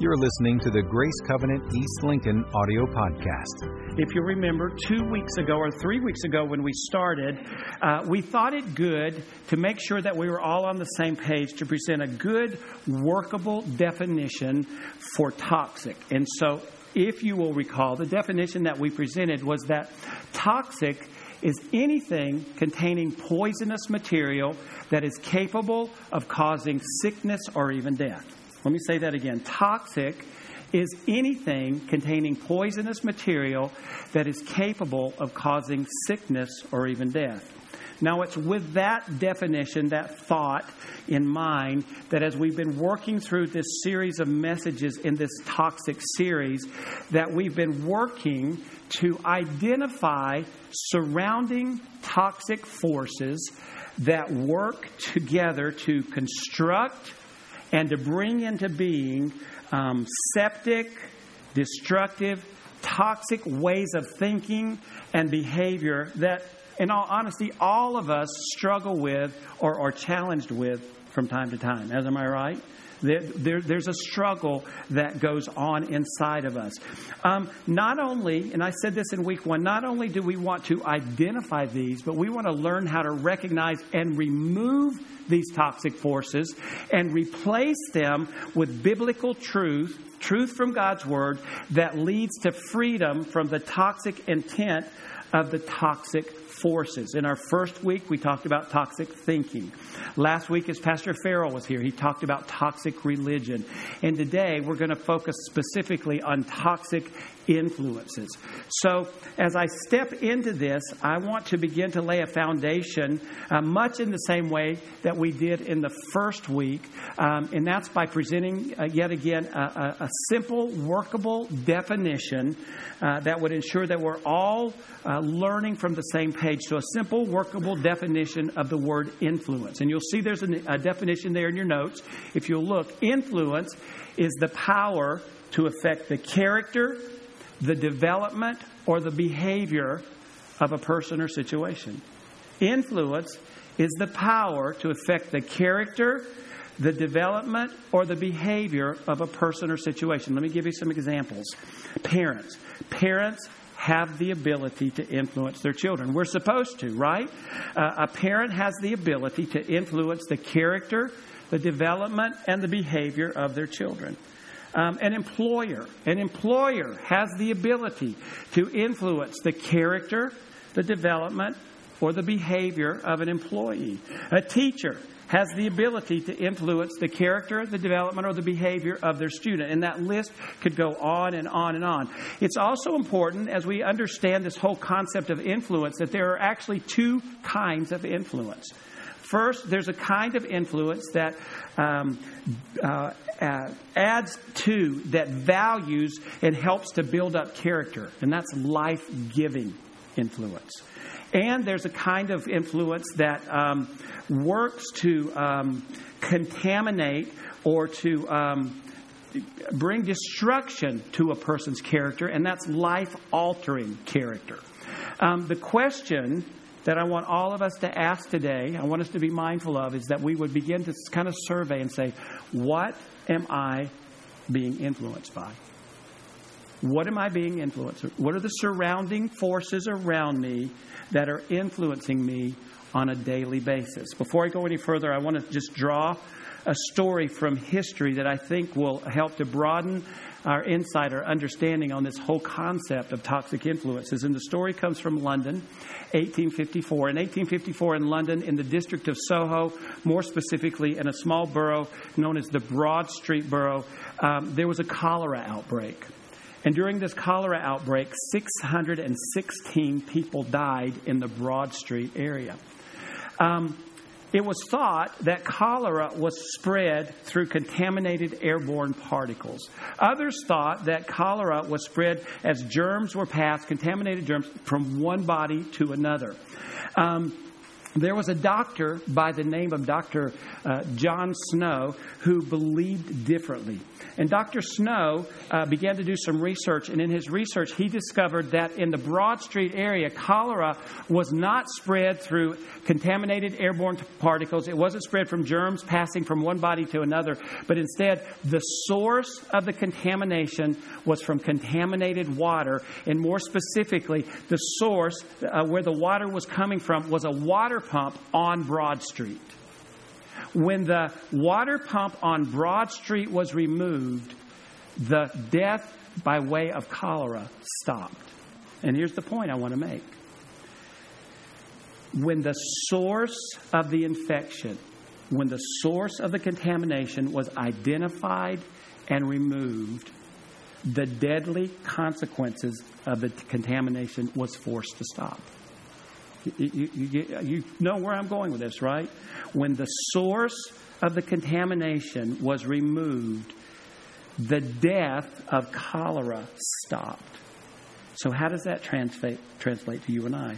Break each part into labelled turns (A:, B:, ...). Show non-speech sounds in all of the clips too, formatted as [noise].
A: You're listening to the Grace Covenant East Lincoln audio podcast.
B: If you remember, two weeks ago or three weeks ago when we started, uh, we thought it good to make sure that we were all on the same page to present a good, workable definition for toxic. And so, if you will recall, the definition that we presented was that toxic is anything containing poisonous material that is capable of causing sickness or even death. Let me say that again. Toxic is anything containing poisonous material that is capable of causing sickness or even death. Now, it's with that definition, that thought in mind, that as we've been working through this series of messages in this toxic series, that we've been working to identify surrounding toxic forces that work together to construct and to bring into being um, septic, destructive, toxic ways of thinking and behavior that, in all honesty, all of us struggle with or are challenged with from time to time. As am I right? There, there, there's a struggle that goes on inside of us. Um, not only, and I said this in week one, not only do we want to identify these, but we want to learn how to recognize and remove these toxic forces and replace them with biblical truth, truth from God's Word that leads to freedom from the toxic intent of the toxic forces. In our first week, we talked about toxic thinking. Last week, as Pastor Farrell was here, he talked about toxic religion. And today, we're going to focus specifically on toxic influences. So, as I step into this, I want to begin to lay a foundation, uh, much in the same way that we did in the first week, um, and that's by presenting uh, yet again a, a, a, simple, workable definition uh, that would ensure that we're all uh, learning from the same page. So, a simple, workable definition of the word influence. And you'll see there's a, a definition there in your notes. If you'll look, influence is the power to affect the character, the development or the behavior of a person or situation. Influence is the power to affect the character, the development, or the behavior of a person or situation. Let me give you some examples. Parents. Parents have the ability to influence their children. We're supposed to, right? Uh, a parent has the ability to influence the character, the development, and the behavior of their children. Um, an employer. An employer has the ability to influence the character, the development, or the behavior of an employee. A teacher has the ability to influence the character, the development, or the behavior of their student. And that list could go on and on and on. It's also important as we understand this whole concept of influence that there are actually two kinds of influence. First, there's a kind of influence that um, uh, uh, adds to, that values and helps to build up character, and that's life giving influence. And there's a kind of influence that um, works to um, contaminate or to um, bring destruction to a person's character, and that's life altering character. Um, the question that I want all of us to ask today, I want us to be mindful of, is that we would begin to kind of survey and say, what am I being influenced by? What am I being influenced? What are the surrounding forces around me that are influencing me on a daily basis? Before I go any further, I want to just draw a story from history that I think will help to broaden our insight, our understanding on this whole concept of toxic influences. And the story comes from London, 1854. In 1854, in London, in the district of Soho, more specifically in a small borough known as the Broad Street Borough, um, there was a cholera outbreak. And during this cholera outbreak, 616 people died in the Broad Street area. Um, it was thought that cholera was spread through contaminated airborne particles. Others thought that cholera was spread as germs were passed, contaminated germs, from one body to another. Um, there was a doctor by the name of Dr. Uh, John Snow who believed differently. And Dr. Snow uh, began to do some research, and in his research, he discovered that in the Broad Street area, cholera was not spread through contaminated airborne particles. It wasn't spread from germs passing from one body to another, but instead, the source of the contamination was from contaminated water, and more specifically, the source uh, where the water was coming from was a water pump on Broad Street. When the water pump on Broad Street was removed, the death by way of cholera stopped. And here's the point I want to make. When the source of the infection, when the source of the contamination was identified and removed, the deadly consequences of the contamination was forced to stop. You, you, you, know where I'm going with this, right? When the source of the contamination was removed, the death of cholera stopped. So, how does that translate, translate to you and I?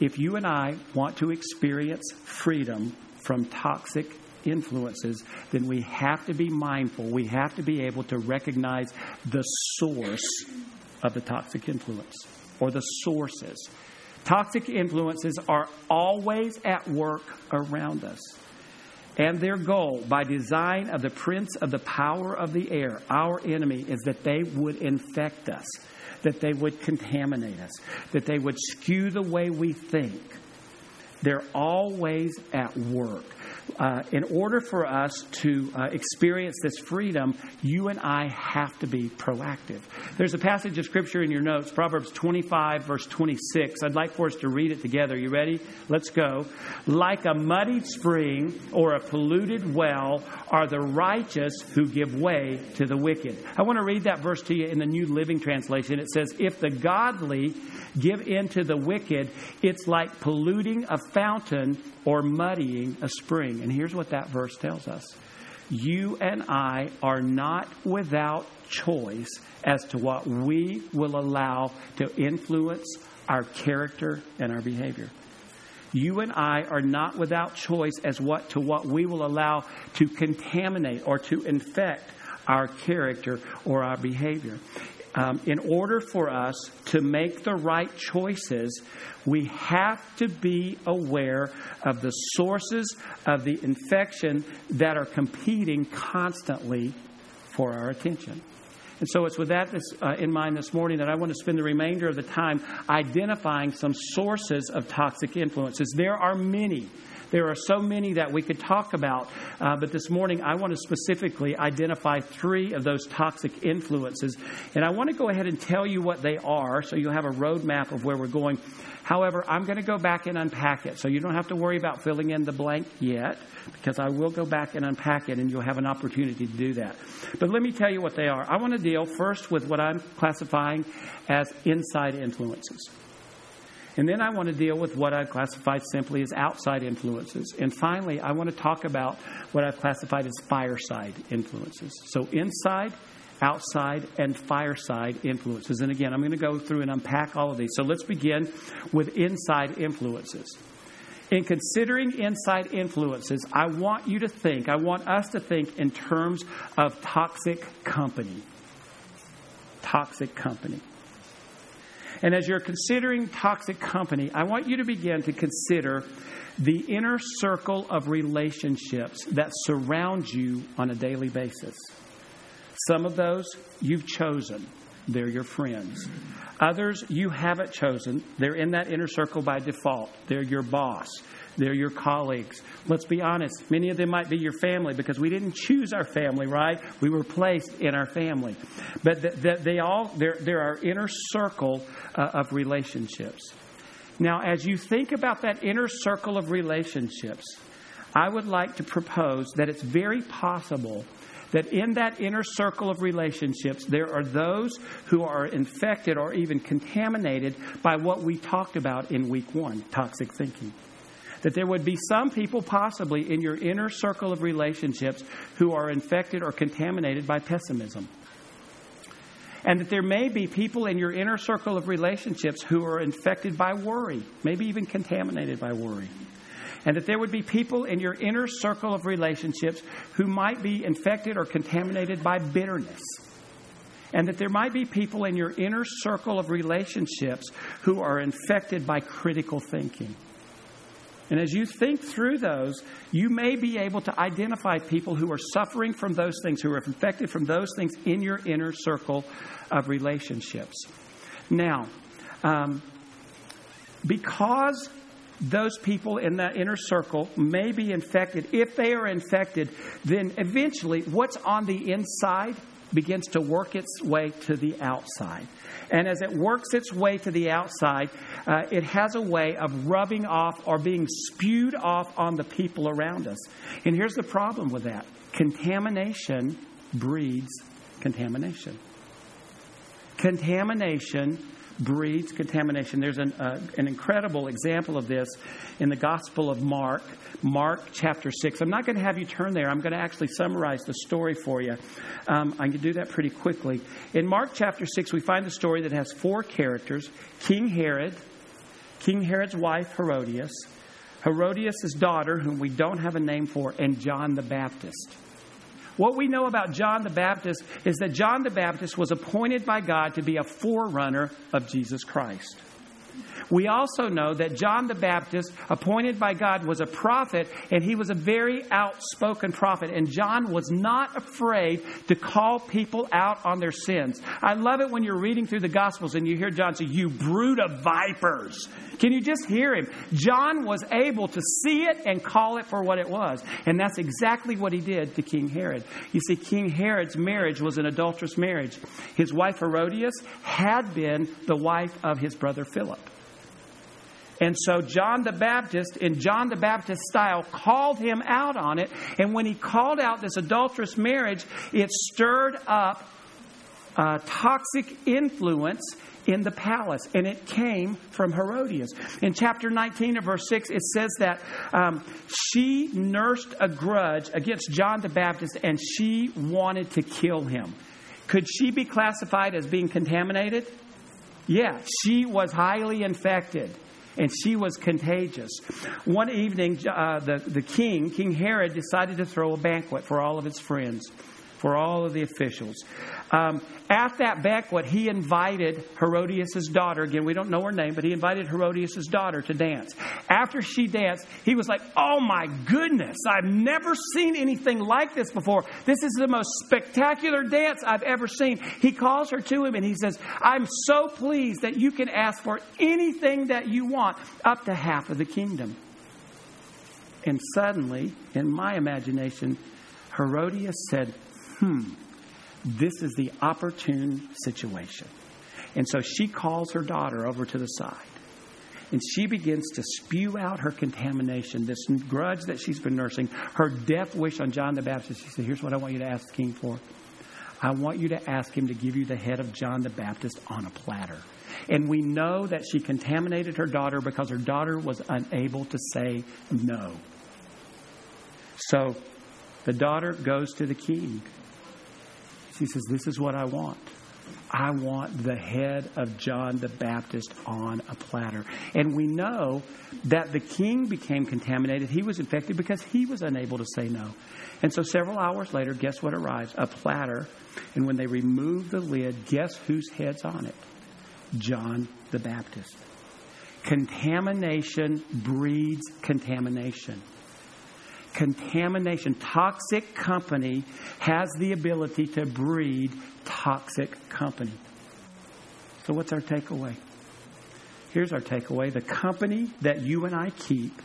B: If you and I want to experience freedom from toxic influences, then we have to be mindful. We have to be able to recognize the source of the toxic influence or the sources. Toxic influences are always at work around us. And their goal, by design of the prince of the power of the air, our enemy, is that they would infect us, that they would contaminate us, that they would skew the way we think. They're always at work uh, in order for us to uh, experience this freedom, you and I have to be proactive. There's a passage of scripture in your notes, Proverbs 25, verse 26. I'd like for us to read it together. You ready? Let's go. Like a muddied spring or a polluted well are the righteous who give way to the wicked. I want to read that verse to you in the New Living Translation. It says, If the godly give in to the wicked, it's like polluting a fountain or muddying a spring. And here's what that verse tells us You and I are not without choice as to what we will allow to influence our character and our behavior. You and I are not without choice as what to what we will allow to contaminate or to infect our character or our behavior um, in order for us to make the right choices, we have to be aware of the sources of the infection that are competing constantly for our attention. And so it's with that this, uh, in mind this morning that I want to spend the remainder of the time identifying some sources of toxic influences. There are many. There are so many that we could talk about, uh, but this morning I want to specifically identify three of those toxic influences. And I want to go ahead and tell you what they are so you'll have a roadmap of where we're going. However, I'm going to go back and unpack it. So you don't have to worry about filling in the blank yet, because I will go back and unpack it, and you'll have an opportunity to do that. But let me tell you what they are. I want to deal first with what I'm classifying as inside influences. And then I want to deal with what I've classified simply as outside influences. And finally, I want to talk about what I've classified as fireside influences. So, inside, outside, and fireside influences. And again, I'm going to go through and unpack all of these. So, let's begin with inside influences. In considering inside influences, I want you to think, I want us to think in terms of toxic company. Toxic company. And as you're considering toxic company, I want you to begin to consider the inner circle of relationships that surround you on a daily basis. Some of those you've chosen, they're your friends. Others you haven't chosen, they're in that inner circle by default, they're your boss. They're your colleagues. Let's be honest, many of them might be your family because we didn't choose our family, right? We were placed in our family. But th- th- they all, they're, they're our inner circle uh, of relationships. Now, as you think about that inner circle of relationships, I would like to propose that it's very possible that in that inner circle of relationships, there are those who are infected or even contaminated by what we talked about in week one toxic thinking that there would be some people possibly in your inner circle of relationships who are infected or contaminated by pessimism. And that there may be people in your inner circle of relationships who are infected by worry, maybe even contaminated by worry. And that there would be people in your inner circle of relationships who might be infected or contaminated by bitterness. And that there might be people in your inner circle of relationships who are infected by critical thinking. And as you think through those, you may be able to identify people who are suffering from those things, who are infected from those things in your inner circle of relationships. Now, um, because those people in that inner circle may be infected, if they are infected, then eventually what's on the inside begins to work its way to the outside. And as it works its way to the outside, uh, it has a way of rubbing off or being spewed off on the people around us. And here's the problem with that contamination breeds contamination. Contamination breeds contamination. There's an, uh, an incredible example of this in the Gospel of Mark, Mark chapter 6. I'm not going to have you turn there. I'm going to actually summarize the story for you. Um, I can do that pretty quickly. In Mark chapter 6, we find a story that has four characters King Herod, King Herod's wife, Herodias, Herodias' daughter, whom we don't have a name for, and John the Baptist. What we know about John the Baptist is that John the Baptist was appointed by God to be a forerunner of Jesus Christ. We also know that John the Baptist, appointed by God, was a prophet, and he was a very outspoken prophet. And John was not afraid to call people out on their sins. I love it when you're reading through the Gospels and you hear John say, You brood of vipers. Can you just hear him? John was able to see it and call it for what it was. And that's exactly what he did to King Herod. You see, King Herod's marriage was an adulterous marriage. His wife Herodias had been the wife of his brother Philip. And so John the Baptist, in John the Baptist style, called him out on it. And when he called out this adulterous marriage, it stirred up a toxic influence in the palace, and it came from Herodias. In chapter 19 of verse 6, it says that um, she nursed a grudge against John the Baptist and she wanted to kill him. Could she be classified as being contaminated? Yeah, she was highly infected and she was contagious. One evening, uh, the, the king, King Herod, decided to throw a banquet for all of his friends, for all of the officials. Um, at that banquet, he invited Herodias' daughter. Again, we don't know her name, but he invited Herodias' daughter to dance. After she danced, he was like, Oh my goodness, I've never seen anything like this before. This is the most spectacular dance I've ever seen. He calls her to him and he says, I'm so pleased that you can ask for anything that you want, up to half of the kingdom. And suddenly, in my imagination, Herodias said, Hmm this is the opportune situation. And so she calls her daughter over to the side. And she begins to spew out her contamination, this grudge that she's been nursing, her death wish on John the Baptist. She said, Here's what I want you to ask the king for. I want you to ask him to give you the head of John the Baptist on a platter. And we know that she contaminated her daughter because her daughter was unable to say no. So the daughter goes to the king he says, This is what I want. I want the head of John the Baptist on a platter. And we know that the king became contaminated. He was infected because he was unable to say no. And so several hours later, guess what arrives? A platter. And when they remove the lid, guess whose head's on it? John the Baptist. Contamination breeds contamination contamination. Toxic company has the ability to breed toxic company. So, what's our takeaway? Here's our takeaway the company that you and I keep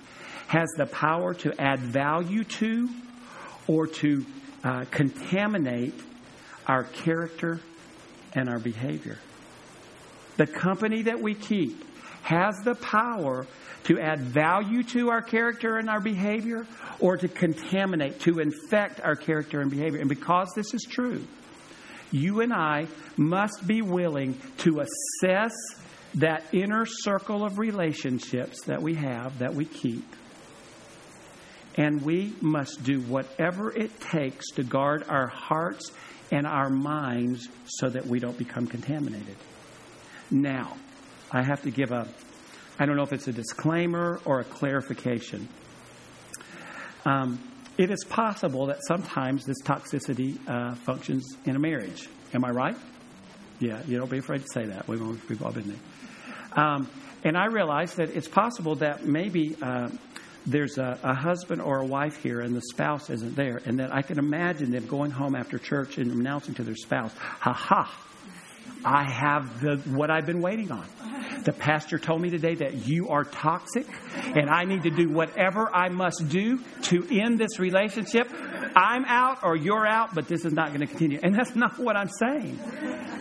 B: has the power to add value to or to uh, contaminate our character and our behavior. The company that we keep has the power to add value to our character and our behavior or to contaminate, to infect our character and behavior. And because this is true, you and I must be willing to assess that inner circle of relationships that we have, that we keep. And we must do whatever it takes to guard our hearts and our minds so that we don't become contaminated. Now, I have to give a, I don't know if it's a disclaimer or a clarification. Um, it is possible that sometimes this toxicity uh, functions in a marriage. Am I right? Yeah, you don't be afraid to say that. We've, we've all been there. Um, and I realize that it's possible that maybe uh, there's a, a, husband or a wife here and the spouse isn't there, and that I can imagine them going home after church and announcing to their spouse, "Ha ha! I have the what I've been waiting on." The pastor told me today that you are toxic and I need to do whatever I must do to end this relationship. I'm out or you're out, but this is not going to continue. And that's not what I'm saying.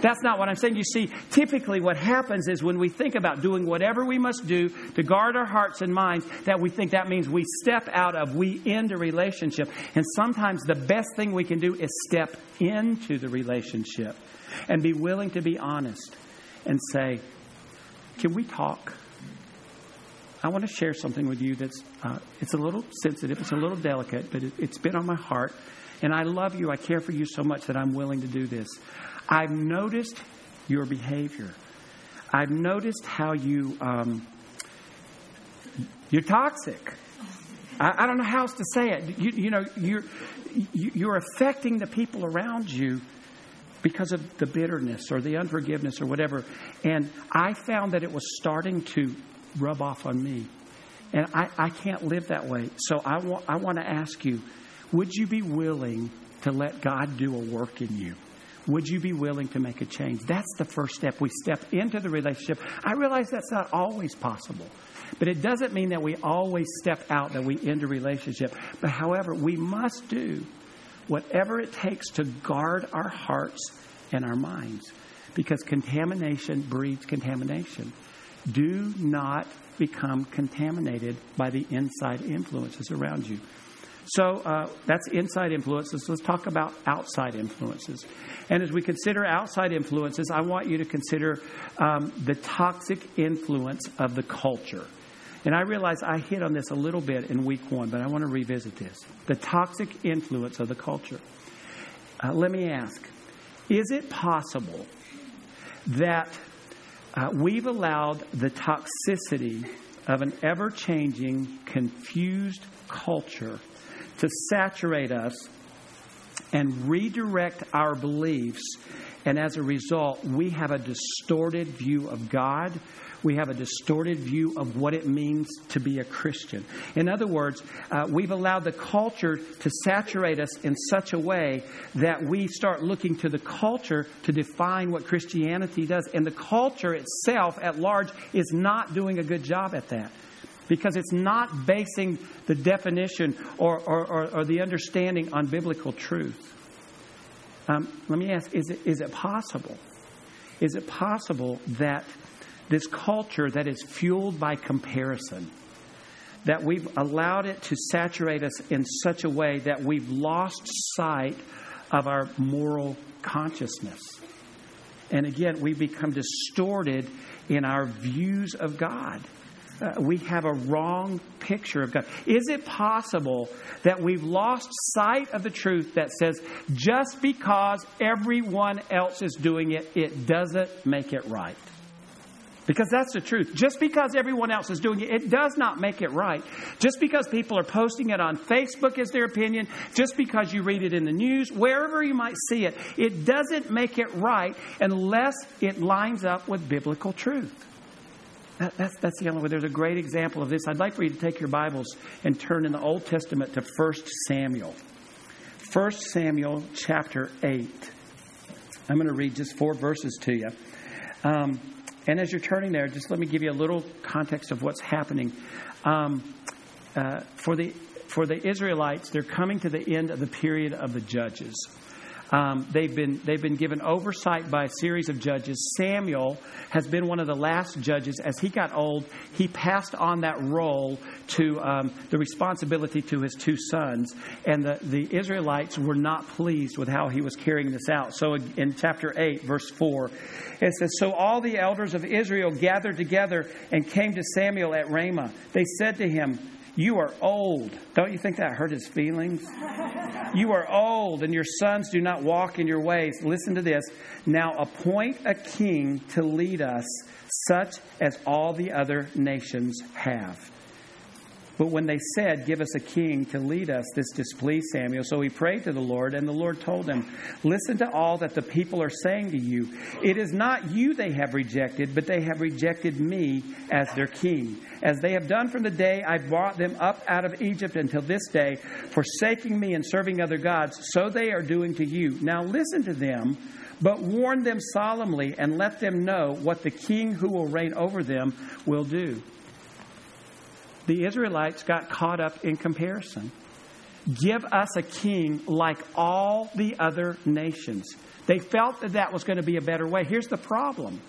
B: That's not what I'm saying. You see, typically what happens is when we think about doing whatever we must do to guard our hearts and minds, that we think that means we step out of, we end a relationship. And sometimes the best thing we can do is step into the relationship and be willing to be honest and say, can we talk? I want to share something with you that's uh, it's a little sensitive, it's a little delicate, but it, it's been on my heart, and I love you. I care for you so much that I'm willing to do this. I've noticed your behavior. I've noticed how you um, you're toxic. I, I, don't know how else to say it. You, you know, you're you're affecting the people around you because of the bitterness or the unforgiveness or whatever. And I found that it was starting to rub off on me. And I, I can't live that way. So I, wa- I want to ask you would you be willing to let God do a work in you? Would you be willing to make a change? That's the first step. We step into the relationship. I realize that's not always possible. But it doesn't mean that we always step out, that we end a relationship. But however, we must do whatever it takes to guard our hearts and our minds because contamination breeds contamination. Do not become contaminated by the inside influences around you. So uh, that's inside influences. Let's talk about outside influences. And as we consider outside influences, I want you to consider um, the toxic influence of the culture. And I realize I hit on this a little bit in week one, but I want to revisit this. The toxic influence of the culture. Uh, let me ask is it possible that uh, we've allowed the toxicity of an ever changing, confused culture to saturate us and redirect our beliefs? And as a result, we have a distorted view of God we have a distorted view of what it means to be a Christian. In other words, uh, we've allowed the culture to saturate us in such a way that we start looking to the culture to define what Christianity does. And the culture itself, at large, is not doing a good job at that because it's not basing the definition or, or, or, or the understanding on biblical truth. Um, let me ask is it, is it possible? Is it possible that this culture that is fueled by comparison, that we've allowed it to saturate us in such a way that we've lost sight of our moral consciousness. And again, we become distorted in our views of God. Uh, we have a wrong picture of God. Is it possible that we've lost sight of the truth that says just because everyone else is doing it, it doesn't make it right? Because that's the truth. Just because everyone else is doing it, it does not make it right. Just because people are posting it on Facebook as their opinion, just because you read it in the news, wherever you might see it, it doesn't make it right unless it lines up with biblical truth. That, that's, that's the only way. There's a great example of this. I'd like for you to take your Bibles and turn in the Old Testament to 1 Samuel. 1 Samuel chapter 8. I'm going to read just four verses to you. Um, and as you're turning there, just let me give you a little context of what's happening. Um, uh, for the for the Israelites, they're coming to the end of the period of the judges. Um, they've been they've been given oversight by a series of judges. Samuel has been one of the last judges. As he got old, he passed on that role to um, the responsibility to his two sons, and the, the Israelites were not pleased with how he was carrying this out. So in chapter eight, verse four, it says, "So all the elders of Israel gathered together and came to Samuel at Ramah. They said to him." You are old. Don't you think that hurt his feelings? You are old, and your sons do not walk in your ways. Listen to this. Now appoint a king to lead us, such as all the other nations have. But when they said, Give us a king to lead us, this displeased Samuel. So he prayed to the Lord, and the Lord told him, Listen to all that the people are saying to you. It is not you they have rejected, but they have rejected me as their king. As they have done from the day I brought them up out of Egypt until this day, forsaking me and serving other gods, so they are doing to you. Now listen to them. But warn them solemnly and let them know what the king who will reign over them will do the Israelites got caught up in comparison. Give us a king like all the other nations. They felt that that was going to be a better way. Here's the problem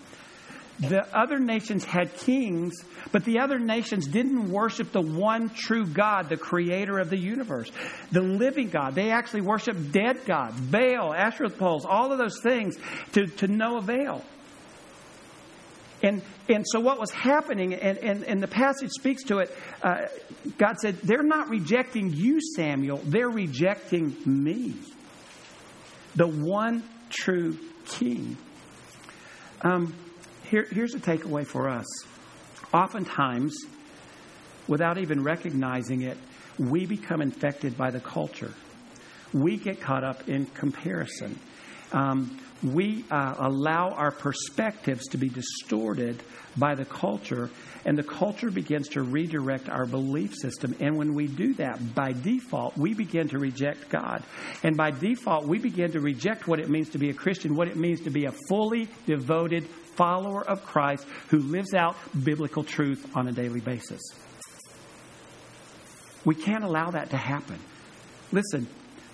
B: the other nations had kings, but the other nations didn't worship the one true God, the creator of the universe, the living God. They actually worshiped dead gods, Baal, Asherah poles, all of those things to, to no avail. And, and so, what was happening, and, and, and the passage speaks to it, uh, God said, They're not rejecting you, Samuel, they're rejecting me, the one true king. Um, here, here's a takeaway for us. Oftentimes, without even recognizing it, we become infected by the culture. We get caught up in comparison. Um, we uh, allow our perspectives to be distorted by the culture, and the culture begins to redirect our belief system. And when we do that, by default, we begin to reject God. And by default, we begin to reject what it means to be a Christian, what it means to be a fully devoted follower of Christ who lives out biblical truth on a daily basis. We can't allow that to happen. Listen,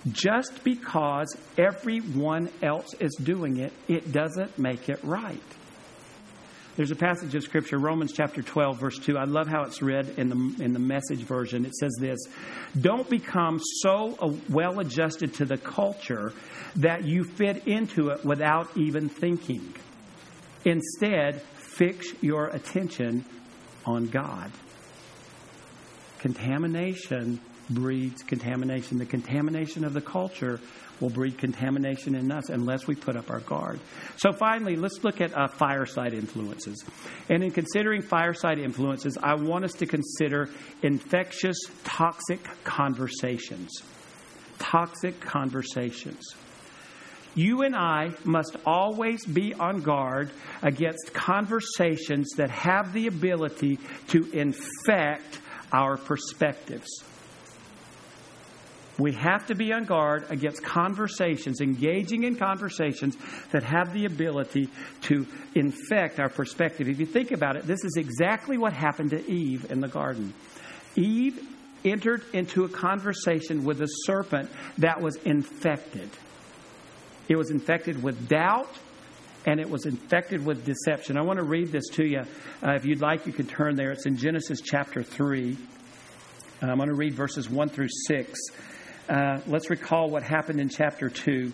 B: just because everyone else is doing it, it doesn't make it right. There's a passage of Scripture, Romans chapter 12, verse 2. I love how it's read in the, in the message version. It says this Don't become so uh, well adjusted to the culture that you fit into it without even thinking. Instead, fix your attention on God. Contamination breeds contamination. The contamination of the culture will breed contamination in us unless we put up our guard. So, finally, let's look at uh, fireside influences. And in considering fireside influences, I want us to consider infectious, toxic conversations. Toxic conversations. You and I must always be on guard against conversations that have the ability to infect our perspectives. We have to be on guard against conversations, engaging in conversations that have the ability to infect our perspective. If you think about it, this is exactly what happened to Eve in the garden. Eve entered into a conversation with a serpent that was infected. It was infected with doubt and it was infected with deception. I want to read this to you. Uh, if you'd like, you can turn there. It's in Genesis chapter 3. I'm going to read verses 1 through 6. Uh, let's recall what happened in chapter 2.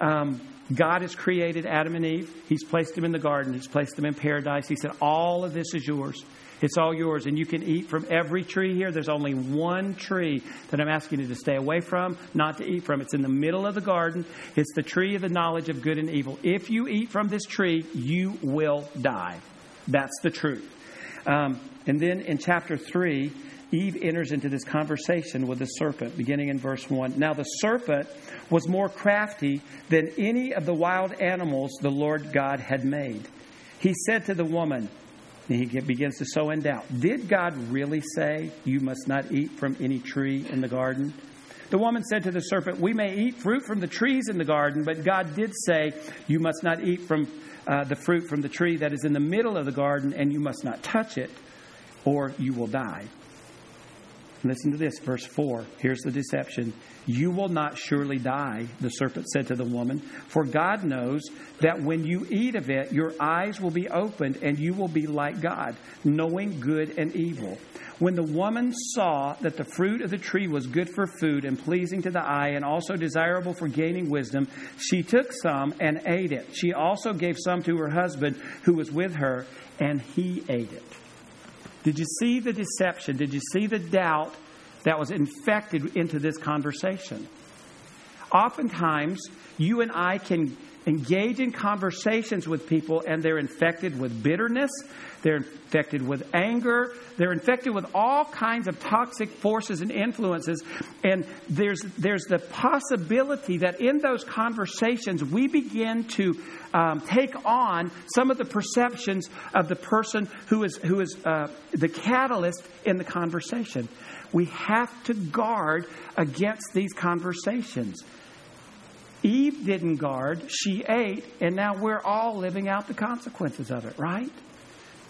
B: Um, God has created Adam and Eve. He's placed them in the garden. He's placed them in paradise. He said, All of this is yours. It's all yours. And you can eat from every tree here. There's only one tree that I'm asking you to stay away from, not to eat from. It's in the middle of the garden. It's the tree of the knowledge of good and evil. If you eat from this tree, you will die. That's the truth. Um, and then in chapter 3, Eve enters into this conversation with the serpent, beginning in verse 1. Now, the serpent was more crafty than any of the wild animals the Lord God had made. He said to the woman, and he begins to sow in doubt, Did God really say, You must not eat from any tree in the garden? The woman said to the serpent, We may eat fruit from the trees in the garden, but God did say, You must not eat from uh, the fruit from the tree that is in the middle of the garden, and you must not touch it, or you will die. Listen to this, verse 4. Here's the deception. You will not surely die, the serpent said to the woman, for God knows that when you eat of it, your eyes will be opened and you will be like God, knowing good and evil. When the woman saw that the fruit of the tree was good for food and pleasing to the eye and also desirable for gaining wisdom, she took some and ate it. She also gave some to her husband who was with her, and he ate it. Did you see the deception? Did you see the doubt that was infected into this conversation? Oftentimes, you and I can engage in conversations with people and they're infected with bitterness, they're infected with anger, they're infected with all kinds of toxic forces and influences. And there's, there's the possibility that in those conversations we begin to um, take on some of the perceptions of the person who is, who is uh, the catalyst in the conversation. We have to guard against these conversations. Eve didn't guard, she ate, and now we're all living out the consequences of it, right?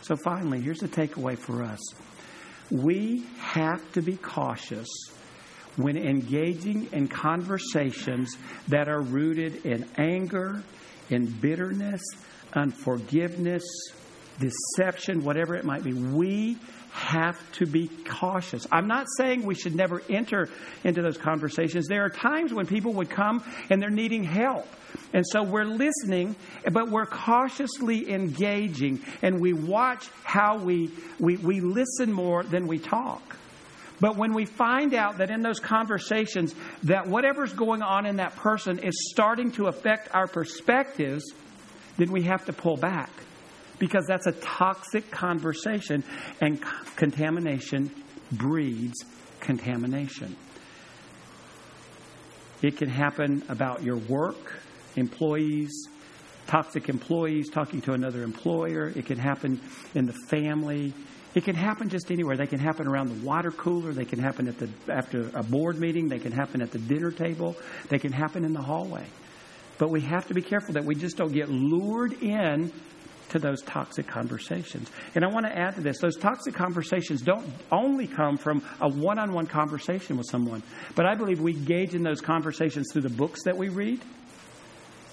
B: So, finally, here's the takeaway for us we have to be cautious when engaging in conversations that are rooted in anger, in bitterness, unforgiveness, deception, whatever it might be. We have to be cautious. I'm not saying we should never enter into those conversations. There are times when people would come and they're needing help. And so we're listening, but we're cautiously engaging and we watch how we, we, we listen more than we talk. But when we find out that in those conversations that whatever's going on in that person is starting to affect our perspectives, then we have to pull back because that's a toxic conversation, and contamination breeds contamination. It can happen about your work, employees, toxic employees talking to another employer. It can happen in the family. It can happen just anywhere. They can happen around the water cooler. They can happen at the after a board meeting. They can happen at the dinner table. They can happen in the hallway. But we have to be careful that we just don't get lured in to those toxic conversations. And I want to add to this those toxic conversations don't only come from a one on one conversation with someone, but I believe we engage in those conversations through the books that we read,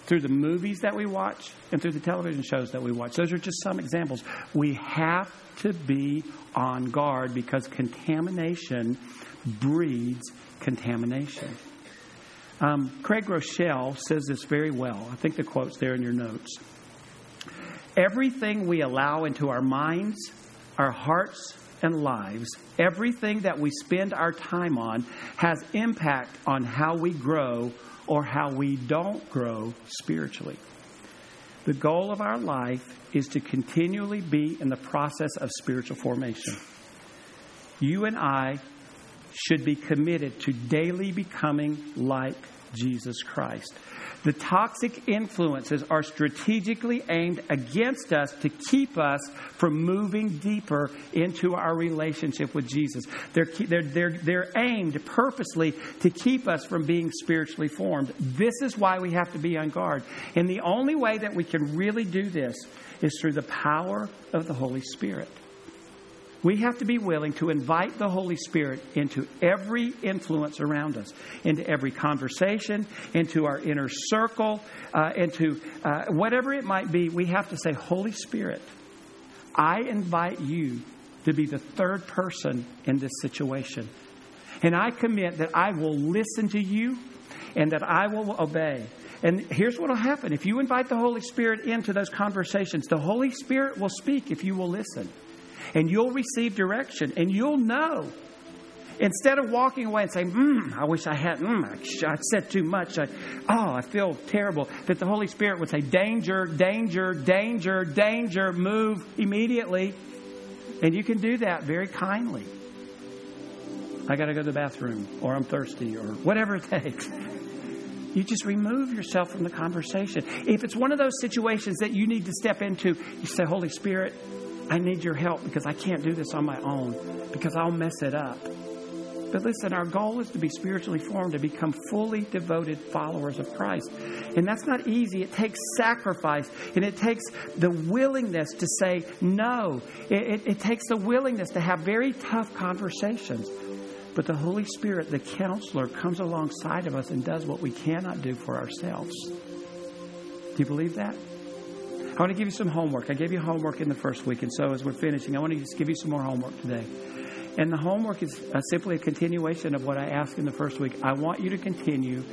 B: through the movies that we watch, and through the television shows that we watch. Those are just some examples. We have to be on guard because contamination breeds contamination. Um, Craig Groeschel says this very well. I think the quote's there in your notes. Everything we allow into our minds, our hearts, and lives, everything that we spend our time on, has impact on how we grow or how we don't grow spiritually. The goal of our life is to continually be in the process of spiritual formation. You and I should be committed to daily becoming like Jesus Christ. The toxic influences are strategically aimed against us to keep us from moving deeper into our relationship with Jesus. They're, they're, they're, they're aimed purposely to keep us from being spiritually formed. This is why we have to be on guard. And the only way that we can really do this is through the power of the Holy Spirit. We have to be willing to invite the Holy Spirit into every influence around us, into every conversation, into our inner circle, uh, into uh, whatever it might be. We have to say, Holy Spirit, I invite you to be the third person in this situation. And I commit that I will listen to you and that I will obey. And here's what will happen if you invite the Holy Spirit into those conversations, the Holy Spirit will speak if you will listen and you'll receive direction and you'll know. Instead of walking away and saying, mm, I wish I had, mm, I, I said too much. I, oh, I feel terrible. That the Holy Spirit would say, danger, danger, danger, danger, move immediately. And you can do that very kindly. I got to go to the bathroom, or I'm thirsty, or whatever it [laughs] takes. You just remove yourself from the conversation. If it's one of those situations that you need to step into, you say, Holy Spirit, I need your help because I can't do this on my own because I'll mess it up. But listen, our goal is to be spiritually formed, to become fully devoted followers of Christ. And that's not easy. It takes sacrifice and it takes the willingness to say no. It, it, it takes the willingness to have very tough conversations. But the Holy Spirit, the counselor, comes alongside of us and does what we cannot do for ourselves. Do you believe that? I want to give you some homework. I gave you homework in the first week, and so as we're finishing, I want to just give you some more homework today. And the homework is uh, simply a continuation of what I asked in the first week. I want you to continue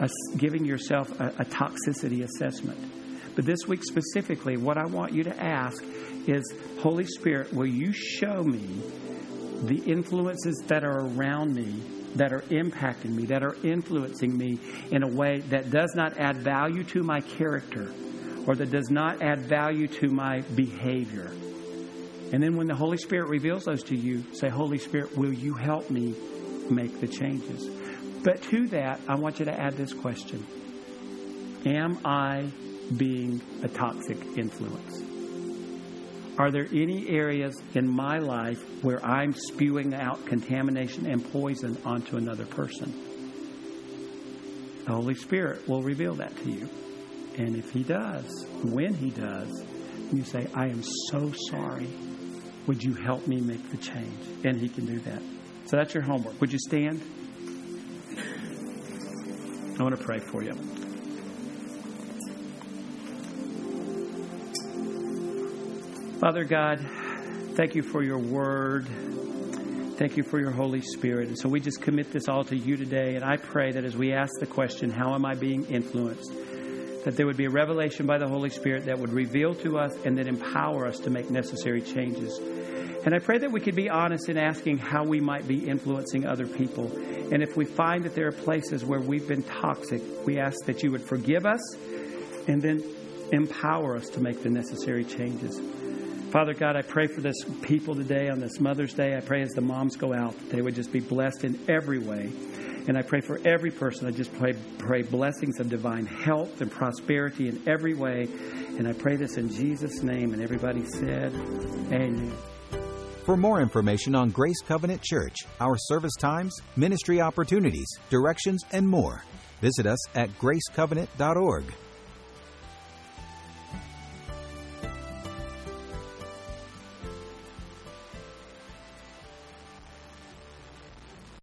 B: uh, giving yourself a, a toxicity assessment. But this week specifically, what I want you to ask is Holy Spirit, will you show me the influences that are around me that are impacting me, that are influencing me in a way that does not add value to my character or that does not add value to my behavior. And then when the Holy Spirit reveals those to you, say, Holy Spirit, will you help me make the changes? But to that, I want you to add this question Am I being a toxic influence? Are there any areas in my life where I'm spewing out contamination and poison onto another person? The Holy Spirit will reveal that to you. And if He does, when He does, you say, I am so sorry. Would you help me make the change? And He can do that. So that's your homework. Would you stand? I want to pray for you. Father God, thank you for your word. Thank you for your Holy Spirit. And so we just commit this all to you today. And I pray that as we ask the question, How am I being influenced? That there would be a revelation by the Holy Spirit that would reveal to us and then empower us to make necessary changes. And I pray that we could be honest in asking how we might be influencing other people. And if we find that there are places where we've been toxic, we ask that you would forgive us and then empower us to make the necessary changes. Father God, I pray for this people today on this Mother's Day. I pray as the moms go out, they would just be blessed in every way. And I pray for every person. I just pray, pray blessings of divine health and prosperity in every way. And I pray this in Jesus' name. And everybody said, Amen.
A: For more information on Grace Covenant Church, our service times, ministry opportunities, directions, and more, visit us at gracecovenant.org.